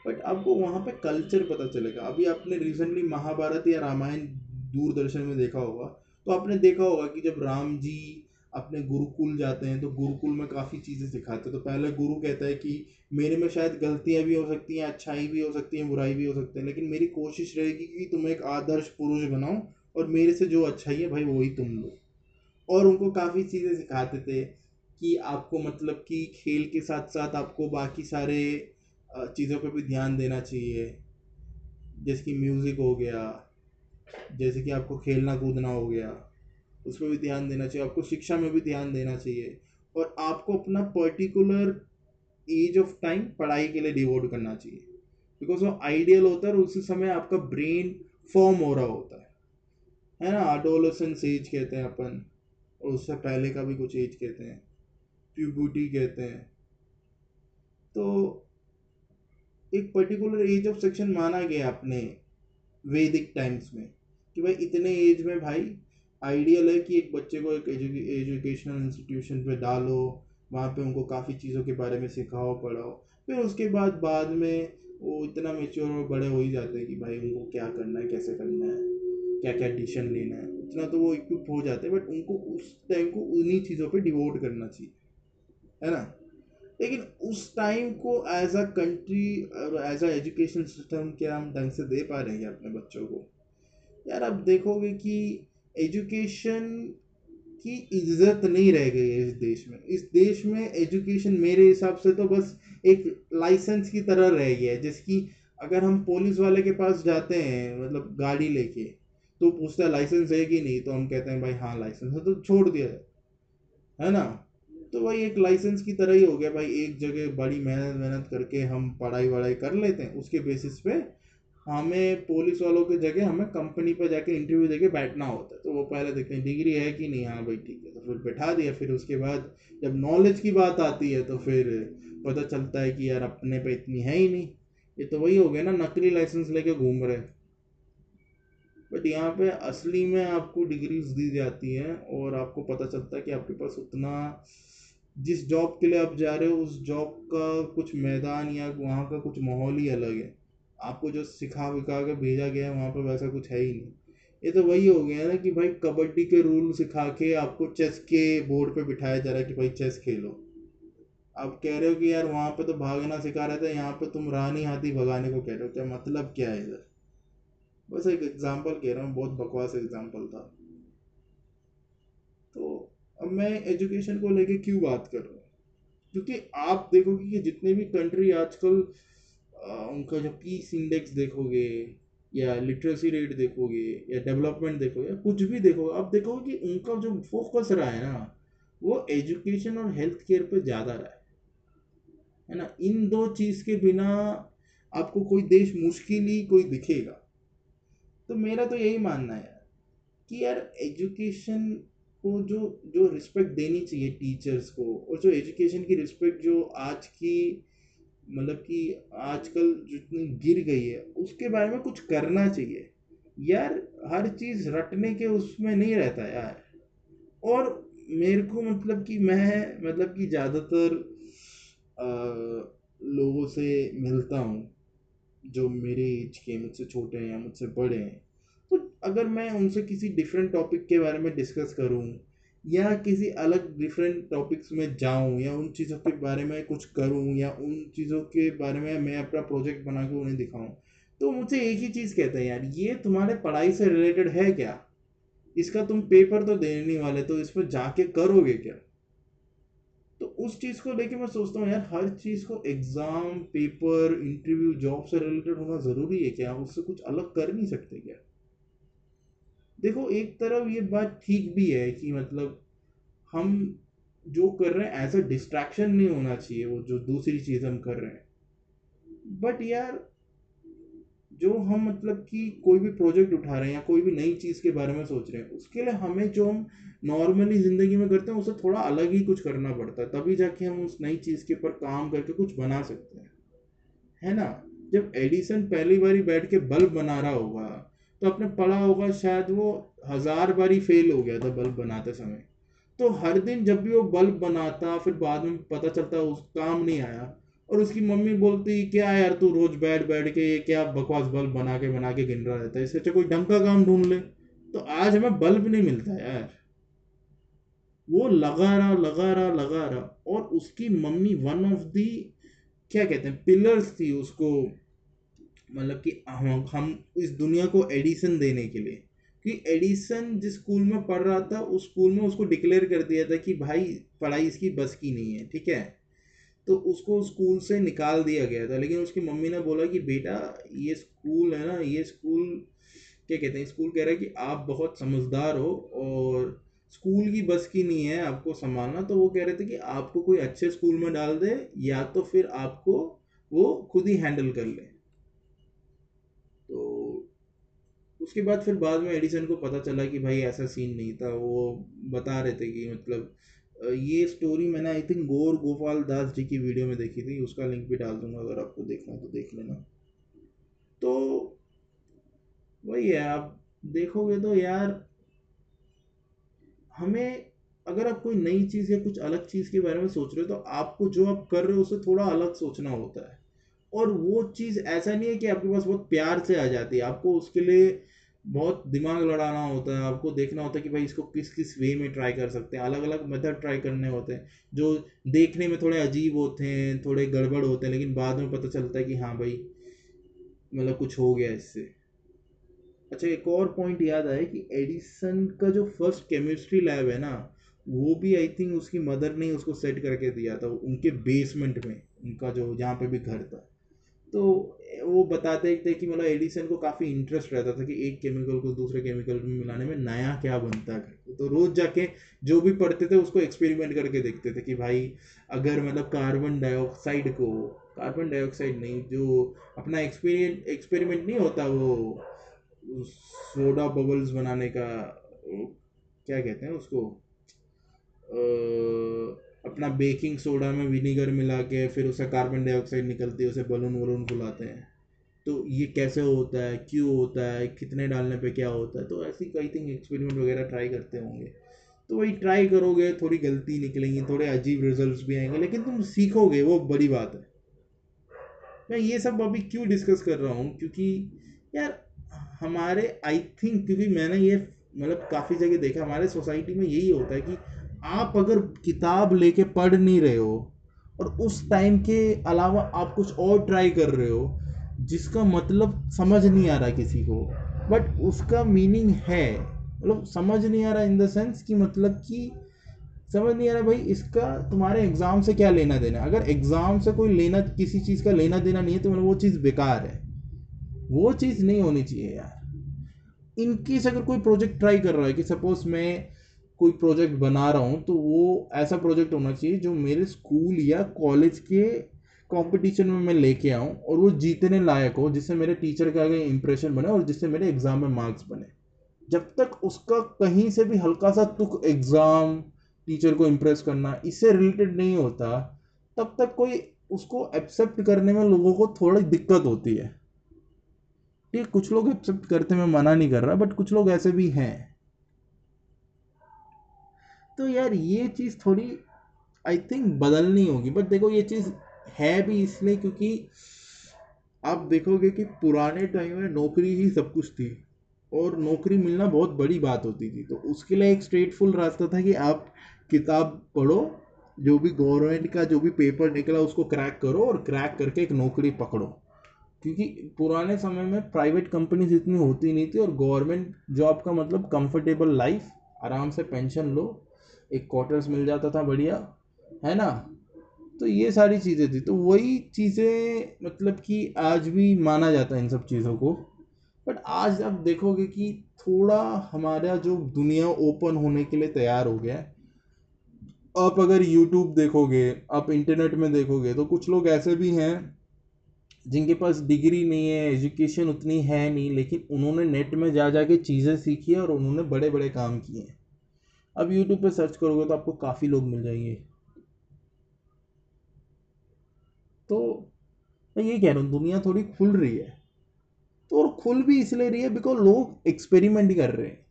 बट आपको वहाँ पे कल्चर पता चलेगा। अभी आपने रिसेंटली महाभारत या रामायण दूरदर्शन में देखा होगा तो आपने देखा होगा कि जब राम जी अपने गुरुकुल जाते हैं तो गुरुकुल में काफ़ी चीज़ें सिखाते हैं। तो पहले गुरु कहता है कि मेरे में शायद गलतियाँ भी हो सकती हैं, अच्छाई भी हो सकती हैं, बुराई भी हो सकती है, लेकिन मेरी कोशिश रहेगी कि तुम एक आदर्श पुरुष बनाओ और मेरे से जो अच्छाई है भाई वही तुम लो। और उनको काफ़ी चीज़ें सिखाते थे कि आपको मतलब कि खेल के साथ साथ आपको बाकी सारे चीज़ों पर भी ध्यान देना चाहिए। जैसे कि म्यूज़िक हो गया, जैसे कि आपको खेलना कूदना हो गया। उस पर भी ध्यान देना चाहिए, आपको शिक्षा में भी ध्यान देना चाहिए। और आपको अपना पर्टिकुलर एज ऑफ़ टाइम पढ़ाई के लिए डिवोट करना चाहिए। बिकॉज़ वो आइडियल होता है और उसी समय आपका ब्रेन फॉर्म हो रहा होता है। है ना? अडोलोसेंस एज कहते हैं अपन, और उससे पहले का भी कुछ एज कहते हैं। प्यूबर्टी कहते हैं। तो एक पर्टिकुलर एज ऑफ़ सेक्शन माना गया अपने वैदिक टाइम्स में कि भाई इतने एज में भाई आइडियल है कि एक बच्चे को एक एजुकेशनल इंस्टीट्यूशन पे डालो, वहाँ पे उनको काफ़ी चीज़ों के बारे में सिखाओ, पढ़ाओ। फिर उसके बाद बाद में वो इतना मेच्योर और बड़े हो ही जाते हैं कि भाई उनको क्या करना है, कैसे करना है क्या क्या डिसीज़न लेना है। इतना तो वो इक्विप हो जाते हैं बट उनको उस टाइम को उन्हीं चीज़ों पर डिवोट करना चाहिए। है ना? लेकिन उस टाइम को एज अ कंट्री और एज अ एजुकेशन सिस्टम क्या हम ढंग से दे पा रहे हैं अपने बच्चों को? यार, आप देखोगे कि एजुकेशन की इज़्ज़त नहीं रह गई है इस देश में। इस देश में एजुकेशन मेरे हिसाब से तो बस एक लाइसेंस की तरह रह गया है, जिसकी अगर हम पुलिस वाले के पास जाते हैं मतलब गाड़ी लेके तो पूछता है लाइसेंस है कि नहीं? तो हम कहते हैं, भाई हाँ लाइसेंस है। तो छोड़ दिया जाए। है ना? तो भाई एक लाइसेंस की तरह ही हो गया। भाई एक जगह बड़ी मेहनत मेहनत करके हम पढ़ाई वढ़ाई कर लेते हैं, उसके बेसिस पे हमें पुलिस वालों की जगह, हमें कंपनी पर जाके इंटरव्यू देके बैठना होता है। तो वो पहले देखते हैं डिग्री है कि नहीं? हाँ भाई, ठीक है। तो फिर बैठा दिया। फिर उसके बाद जब नॉलेज की बात आती है तो फिर पता चलता है कि यार, अपने पे इतनी है ही नहीं। ये तो वही हो गया ना, नकली लाइसेंस लेके घूम रहे बट यहाँ पे असली में आपको डिग्रीज दी जाती हैं और आपको पता चलता है कि आपके पास उतना, जिस जॉब के लिए आप जा रहे हो, उस जॉब का कुछ मैदान या वहाँ का कुछ माहौल ही अलग है। आपको जो सिखा विखा के भेजा गया है, वहाँ पर वैसा कुछ है ही नहीं। ये तो वही हो गया ना कि भाई कबड्डी के रूल सिखा के आपको चेस के बोर्ड पे बिठाया जा रहा है कि भाई चेस खेलो। आप कह रहे हो कि यार वहाँ पे तो भागना सिखा रहे थे, यहाँ पे तुम रानी हाथी भगाने को कह रहे हो, क्या मतलब क्या है इधर? बस एक एग्ज़ाम्पल कह रहा हूँ, बहुत बकवास एग्ज़ाम्पल था। तो अब मैं एजुकेशन को लेके क्यों बात कर रहा हूँ? क्योंकि आप देखोगे कि जितने भी कंट्री आजकल उनका जो पीस इंडेक्स देखोगे, या लिटरेसी रेट देखोगे, या डेवलपमेंट देखोगे, या कुछ भी देखोगे, आप देखोगे कि उनका जो फोकस रहा है ना, वो एजुकेशन और हेल्थ केयर पे ज़्यादा रहा है। है ना? इन दो चीज़ के बिना आपको कोई देश मुश्किल ही कोई दिखेगा। तो मेरा तो यही मानना है कि यार एजुकेशन को जो जो रिस्पेक्ट देनी चाहिए टीचर्स को, और जो एजुकेशन की रिस्पेक्ट जो आज की मतलब कि आजकल जितनी गिर गई है, उसके बारे में कुछ करना चाहिए। यार, हर चीज़ रटने के उसमें नहीं रहता यार। और मेरे को मतलब कि मैं मतलब कि ज़्यादातर लोगों से मिलता हूँ, जो मेरे एज के मुझसे छोटे हैं या मुझसे बड़े हैं। तो अगर मैं उनसे किसी डिफरेंट टॉपिक के बारे में डिस्कस करूँ या किसी अलग डिफरेंट टॉपिक्स में जाऊँ, या उन चीज़ों के बारे में कुछ करूँ, या उन चीज़ों के बारे में मैं अपना प्रोजेक्ट बना के उन्हें दिखाऊँ। तो मुझसे एक ही चीज़ कहते हैं यार, ये तुम्हारे पढ़ाई से रिलेटेड है क्या? इसका तुम पेपर तो देने वाले तो इस पर जाके करोगे क्या? तो उस चीज़ को लेके मैं सोचता हूँ, यार, हर चीज़ को एग्ज़ाम पेपर इंटरव्यू जॉब से रिलेटेड होना ज़रूरी है क्या? उससे कुछ अलग कर नहीं सकते क्या? देखो, एक तरफ़ ये बात ठीक भी है कि मतलब हम जो कर रहे हैं एज अ डिस्ट्रैक्शन नहीं होना चाहिए वो, जो दूसरी चीज़ हम कर रहे हैं। बट यार, जो हम मतलब कि कोई भी प्रोजेक्ट उठा रहे हैं या कोई भी नई चीज़ के बारे में सोच रहे हैं, उसके लिए हमें जो हम नॉर्मली ज़िंदगी में करते हैं उससे थोड़ा अलग ही कुछ करना पड़ता है। तभी जाके हम उस नई चीज़ के ऊपर काम करके कुछ बना सकते हैं। है ना? जब एडिसन पहली बारी बैठ के बल्ब बना रहा होगा तो आपने पढ़ा होगा, शायद वो हज़ार बारी फेल हो गया था बल्ब बनाते समय। तो हर दिन जब भी वो बल्ब बनाता, फिर बाद में पता चलता उस काम नहीं आया। और उसकी मम्मी बोलती, क्या यार तू रोज बैठ बैठ के ये क्या बकवास बल्ब बना के बना के गिन रहा रहता है? इससे अच्छा कोई ढंग का काम ढूंढ ले। तो आज हमें बल्ब नहीं मिलता यार। वो लगा रहा लगा रहा लगा रहा। और उसकी मम्मी वन ऑफ़ दी क्या कहते हैं पिलर्स थी उसको। मतलब कि हम हम इस दुनिया को एडिशन देने के लिए, कि एडिसन जिस स्कूल में पढ़ रहा था, उस स्कूल में उसको डिक्लेयर कर दिया था कि भाई पढ़ाई इसकी बस की नहीं है, ठीक है? तो उसको स्कूल से निकाल दिया गया था, लेकिन उसकी मम्मी ने बोला कि बेटा, ये स्कूल है ना, ये स्कूल, क्या कहते हैं, स्कूल कह रहा है कि आप बहुत समझदार हो और स्कूल की बस की नहीं है आपको संभालना तो वो कह रहे थे कि आपको कोई अच्छे स्कूल में डाल दे, या तो फिर आपको वो खुद ही हैंडल कर ले तो उसके बाद फिर बाद में एडिसन को पता चला कि भाई ऐसा सीन नहीं था। वो बता रहे थे कि मतलब ये स्टोरी मैंने आई थिंक गौर गोपाल दास जी की वीडियो में देखी थी। उसका लिंक भी डाल दूँगा, अगर आपको देखना तो देख लेना। तो वही है, आप देखोगे तो यार, हमें अगर आप कोई नई चीज़ या कुछ अलग चीज़ के बारे में सोच रहे हो तो आपको जो आप कर रहे हो, उसे थोड़ा अलग सोचना होता है। और वो चीज़ ऐसा नहीं है कि आपके पास बहुत प्यार से आ जाती है। आपको उसके लिए बहुत दिमाग लड़ाना होता है, आपको देखना होता है कि भाई इसको किस किस वे में ट्राई कर सकते हैं। अलग अलग मेथड ट्राई करने होते हैं, जो देखने में थोड़े अजीब होते हैं, थोड़े गड़बड़ होते हैं, लेकिन बाद में पता चलता है कि हाँ भाई मतलब कुछ हो गया इससे। अच्छा एक और पॉइंट याद आया कि एडिसन का जो फ़र्स्ट केमिस्ट्री लैब है ना, वो भी आई थिंक उसकी मदर ने उसको सेट करके दिया था, उनके बेसमेंट में, उनका जो, जहाँ पे भी घर था। तो वो बताते थे कि मतलब एडिसन को काफ़ी इंटरेस्ट रहता था कि एक केमिकल को दूसरे केमिकल में मिलाने में नया क्या बनता है। तो रोज़ जाके जो भी पढ़ते थे उसको एक्सपेरिमेंट करके देखते थे कि भाई, अगर मतलब कार्बन डाइऑक्साइड को कार्बन डाइऑक्साइड नहीं, जो अपना एक्सपेरिमेंट एक्सपेरिमेंट नहीं होता वो सोडा बबल्स बनाने का क्या कहते हैं उसको अपना बेकिंग सोडा में विनीगर मिला के फिर उससे कार्बन डाइऑक्साइड निकलती है, उसे बलून वलून फुलाते हैं। तो ये कैसे होता है? क्यों होता है? कितने डालने पे क्या होता है? तो ऐसी कई थिंग एक्सपेरिमेंट वगैरह ट्राई करते होंगे। तो वही ट्राई करोगे, थोड़ी गलती निकलेंगी, थोड़े अजीब रिजल्ट्स भी आएँगे, लेकिन तुम सीखोगे, वो बड़ी बात है। मैं ये सब अभी क्यों डिस्कस कर रहा हूँ? क्योंकि यार, हमारे आई थिंक क्योंकि मैंने ये मतलब काफ़ी जगह देखा, हमारे सोसाइटी में यही होता है कि आप अगर किताब लेके पढ़ नहीं रहे हो, और उस टाइम के अलावा आप कुछ और ट्राई कर रहे हो, जिसका मतलब समझ नहीं आ रहा किसी को बट उसका मीनिंग है। मतलब समझ नहीं आ रहा इन द सेंस कि मतलब कि समझ नहीं आ रहा भाई, इसका तुम्हारे एग्ज़ाम से क्या लेना देना अगर एग्ज़ाम से कोई लेना, किसी चीज़ का लेना देना नहीं है तो मतलब वो चीज़ बेकार है। वो चीज़ नहीं होनी चाहिए यार। इनकेस अगर कोई प्रोजेक्ट ट्राई कर रहा है कि सपोज़ मैं कोई प्रोजेक्ट बना रहा हूँ तो वो ऐसा प्रोजेक्ट होना चाहिए जो मेरे स्कूल या कॉलेज के कंपटीशन में मैं लेके आऊँ और वो जीतने लायक हो, जिससे मेरे टीचर के आगे इंप्रेशन बने और जिससे मेरे एग्ज़ाम में मार्क्स बने। जब तक उसका कहीं से भी हल्का सा तुक एग्ज़ाम टीचर को इम्प्रेस करना, इससे रिलेटेड नहीं होता, तब तक कोई उसको एक्सेप्ट करने में लोगों को थोड़ी दिक्कत होती है। ठीक, कुछ लोग एक्सेप्ट करते मैं मना नहीं कर रहा बट कुछ लोग ऐसे भी हैं। तो यार ये चीज़ थोड़ी आई थिंक बदलनी होगी बट देखो ये चीज़ है भी इसलिए क्योंकि आप देखोगे कि पुराने टाइम में नौकरी ही सब कुछ थी और नौकरी मिलना बहुत बड़ी बात होती थी। तो उसके लिए एक स्ट्रेटफुल रास्ता था कि आप किताब पढ़ो, जो भी गवर्नमेंट का जो भी पेपर निकला उसको क्रैक करो और क्रैक करके एक नौकरी पकड़ो। क्योंकि पुराने समय में प्राइवेट कंपनीज़ इतनी होती नहीं थी और गवर्नमेंट जॉब का मतलब कंफर्टेबल लाइफ आराम से पेंशन लो एक क्वार्टर्स मिल जाता था बढ़िया, है ना? तो ये सारी चीज़ें थी। तो वही चीज़ें मतलब कि आज भी माना जाता है इन सब चीज़ों को। बट आज आप देखोगे कि थोड़ा हमारा जो दुनिया ओपन होने के लिए तैयार हो गया है। आप अगर यूट्यूब देखोगे, आप इंटरनेट में देखोगे तो कुछ लोग ऐसे भी हैं जिनके पास डिग्री नहीं है एजुकेशन उतनी है नहीं, लेकिन उन्होंने नेट में जा जा के चीज़ें सीखी है और उन्होंने बड़े बड़े काम किए हैं। अब यूट्यूब पे सर्च करोगे तो आपको काफ़ी लोग मिल जाएँगे। तो मैं ये कह रहा हूँ, दुनिया थोड़ी खुल रही है। तो और खुल भी इसलिए रही है बिकॉज़ लोग एक्सपेरिमेंट कर रहे हैं।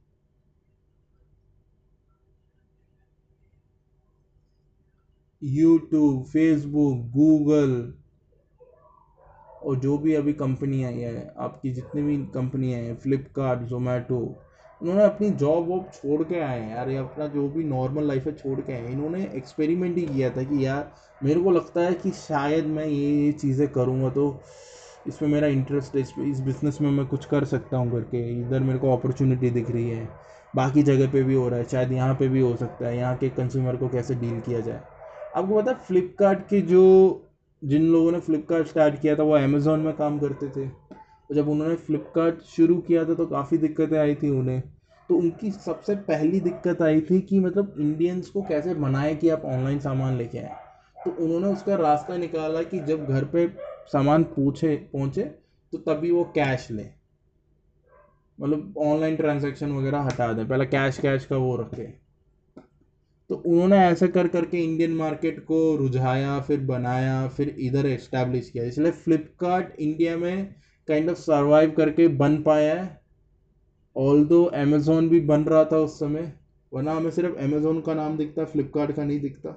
यूट्यूब फेसबुक गूगल और जो भी अभी कंपनी आई है, आपकी जितनी भी कंपनी हैं फ्लिपकार्ट जोमेटो उन्होंने अपनी जॉब वॉब छोड़ के आए हैं यार, ये अपना जो भी नॉर्मल लाइफ है छोड़ के आए हैं। इन्होंने एक्सपेरिमेंट ही किया था कि यार, मेरे को लगता है कि शायद मैं ये ये चीज़ें करूँगा तो इसमें मेरा इंटरेस्ट है, इस बिज़नेस में मैं कुछ कर सकता हूँ करके। इधर मेरे को अपॉर्चुनिटी दिख रही है, बाकी जगह पे भी हो रहा है, शायद यहाँ पे भी हो सकता है, यहाँ के कंज्यूमर को कैसे डील किया जाए। आपको पता है फ्लिपकार्ट के जो, जिन लोगों ने फ्लिपकार्ट स्टार्ट किया था, वो अमेज़ोन में काम करते थे। जब उन्होंने फ्लिपकार्ट शुरू किया था तो काफ़ी दिक्कतें आई थी उन्हें। तो उनकी सबसे पहली दिक्कत आई थी कि मतलब इंडियंस को कैसे मनाए कि आप ऑनलाइन सामान लेके आए। तो उन्होंने उसका रास्ता निकाला कि जब घर पे सामान पूछे, पहुँचे तो तभी वो कैश लें। मतलब ऑनलाइन ट्रांजेक्शन वगैरह हटा दें। पहले कैश कैश का वो रखें। तो उन्होंने ऐसे कर, करके इंडियन मार्केट को रुझाया, फिर बनाया, फिर इधर इस्टेब्लिश किया। इसलिए फ्लिपकार्ट इंडिया में काइंड ऑफ़ सर्वाइव करके बन पाया है। ऑल दो अमेज़ोन भी बन रहा था उस समय, वरना हमें सिर्फ़ अमेज़ोन का नाम दिखता फ्लिपकार्ट का नहीं दिखता।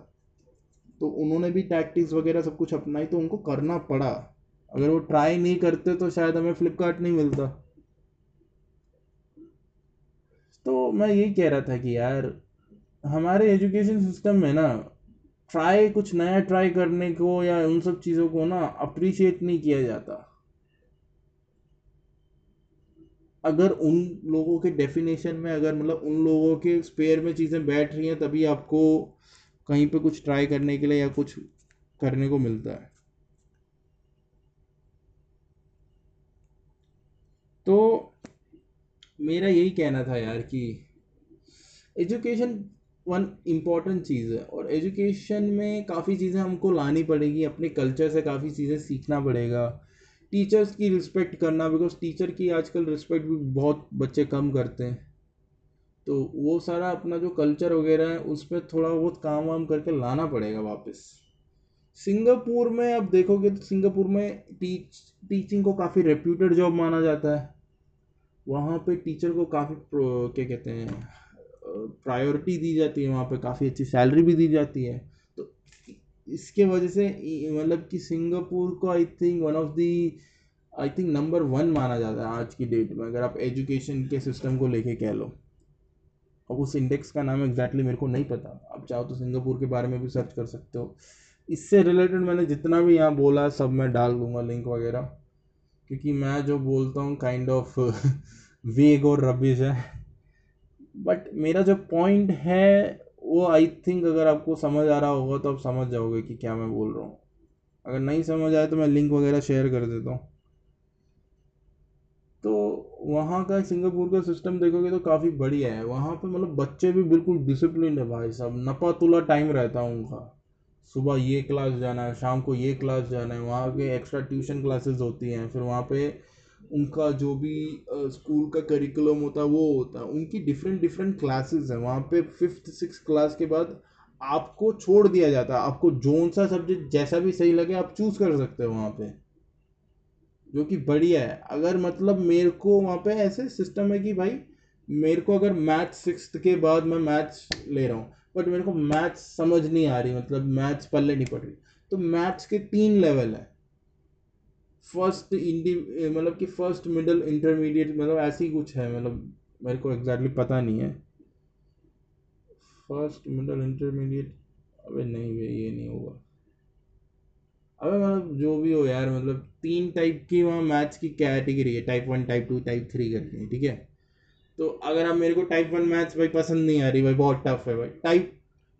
तो उन्होंने भी टैक्टिक्स वगैरह सब कुछ अपनाई तो उनको करना पड़ा। अगर वो ट्राई नहीं करते तो शायद हमें फ्लिपकार्ट नहीं मिलता। तो मैं यही कह रहा था कि यार, हमारे एजुकेशन सिस्टम में ना ट्राई कुछ नया ट्राई करने को या उन सब चीज़ों को ना अप्रिशिएट नहीं किया जाता। अगर उन लोगों के डेफिनेशन में, अगर मतलब उन लोगों के स्पेयर में चीज़ें बैठ रही हैं, तभी आपको कहीं पे कुछ ट्राई करने के लिए या कुछ करने को मिलता है। तो मेरा यही कहना था यार कि एजुकेशन वन इंपॉर्टेंट चीज़ है और एजुकेशन में काफ़ी चीज़ें हमको लानी पड़ेगी, अपने कल्चर से काफ़ी चीज़ें सीखना पड़ेगा। टीचर्स की रिस्पेक्ट करना बिकॉज़ टीचर की आजकल रिस्पेक्ट भी बहुत बच्चे कम करते हैं। तो वो सारा अपना जो कल्चर वगैरह है, उस पर थोड़ा बहुत काम वाम करके लाना पड़ेगा वापस। सिंगापुर में अब देखोगे तो सिंगापुर में टीच टीचिंग को काफ़ी रेप्यूटेड जॉब माना जाता है। वहाँ पे टीचर को काफ़ी क्या कहते हैं प्रायोरिटी दी जाती है वहाँ पे, काफ़ी अच्छी सैलरी भी दी जाती है। इसके वजह से मतलब कि सिंगापुर को I think one of the I think number one माना जाता है आज की डेट में, अगर आप एजुकेशन के सिस्टम को लेके कह लो। अब उस इंडेक्स का नाम एग्जैक्टली मेरे को नहीं पता। आप चाहो तो सिंगापुर के बारे में भी सर्च कर सकते हो। इससे रिलेटेड मैंने जितना भी यहाँ बोला, सब मैं डाल दूँगा लिंक वगैरह। क्योंकि मैं जो बोलता हूँ काइंड ऑफ़ वेग और रबिश है। बट मेरा जो पॉइंट है वो आई थिंक अगर आपको समझ आ रहा होगा तो आप समझ जाओगे कि क्या मैं बोल रहा हूँ। अगर नहीं समझ आए तो मैं लिंक वगैरह शेयर कर देता हूँ। तो वहाँ का सिंगापुर का सिस्टम देखोगे तो काफ़ी बढ़िया है। वहाँ पे मतलब बच्चे भी बिल्कुल डिसिप्लिन है भाई साहब। नपा तुला टाइम रहता है उनका। सुबह ये क्लास जाना है, शाम को ये क्लास जाना है। वहाँ के एक्स्ट्रा ट्यूशन क्लासेस होती हैं। फिर वहाँ पे उनका जो भी स्कूल का करिकुलम होता है, वो होता है। उनकी डिफरेंट डिफरेंट क्लासेस हैं। वहाँ पे फिफ्थ सिक्स क्लास के बाद आपको छोड़ दिया जाता है। आपको जोन सा सब्जेक्ट जैसा भी सही लगे, आप चूज़ कर सकते हो वहाँ पे। जो कि बढ़िया है। अगर मतलब मेरे को वहाँ पे ऐसे सिस्टम है कि भाई, मेरे को अगर मैथ सिक्स के बाद मैं मैथ्स ले रहा हूँ बट मेरे को मैथ्स समझ नहीं आ रही मतलब मैथ्स पल्ले नहीं पड़ रही। तो मैथ्स के तीन लेवल है। फ़र्स्ट इंडी मतलब कि फ़र्स्ट मिडल इंटरमीडिएट मतलब ऐसी कुछ है मतलब मेरे को एग्जैक्टली पता नहीं है। फ़र्स्ट मिडल इंटरमीडिएट अबे नहीं भाई, ये नहीं होगा। अबे मतलब जो भी हो यार मतलब तीन टाइप की वहाँ मैथ्स की कैटेगरी है type one type two type three करके, ठीक है? तो अगर आप मेरे को टाइप वन मैथ्स भाई पसंद नहीं आ रही, भाई बहुत टफ है भाई। टाइप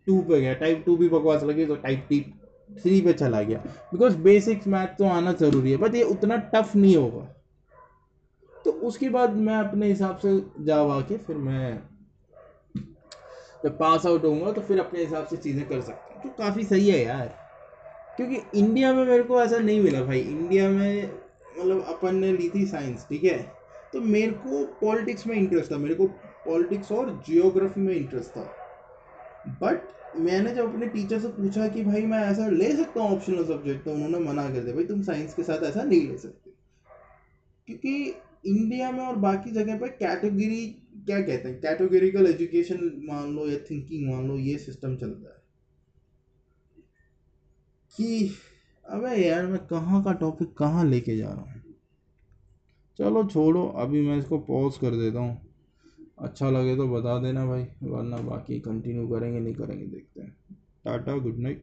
टू पे गया टाइप टू भी बकवास लगी तो टाइप टी थ्री पे चला गया। बिकॉज़ बेसिक्स मैथ तो आना ज़रूरी है बट ये उतना टफ नहीं होगा। तो उसके बाद मैं अपने हिसाब से जा के फिर मैं जब पास आउट होऊँगा तो फिर अपने हिसाब से चीज़ें कर सकता हूँ। तो काफ़ी सही है यार। क्योंकि इंडिया में मेरे को ऐसा नहीं मिला भाई। इंडिया में मतलब अपन ने ली थी साइंस ठीक है? तो मेरे को पॉलिटिक्स में इंटरेस्ट था। मेरे को पॉलिटिक्स और जियोग्राफी में इंटरेस्ट था। बट मैंने जब अपने टीचर से पूछा कि भाई मैं ऐसा ले सकता हूँ ऑप्शनल सब्जेक्ट तो उन्होंने मना कर दिया, भाई तुम साइंस के साथ ऐसा नहीं ले सकते। क्योंकि इंडिया में और बाकी जगह पर कैटेगरी क्या कहते हैं कैटेगरिकल एजुकेशन मान लो या थिंकिंग मान लो, ये सिस्टम चलता है। कि अबे यार मैं कहाँ का टॉपिक कहाँ लेके जा रहा हूँ? चलो छोड़ो, अभी मैं इसको पॉज कर देता हूँ। अच्छा लगे तो बता देना भाई, वरना बाकी कंटिन्यू करेंगे, नहीं करेंगे, देखते हैं। Tata good night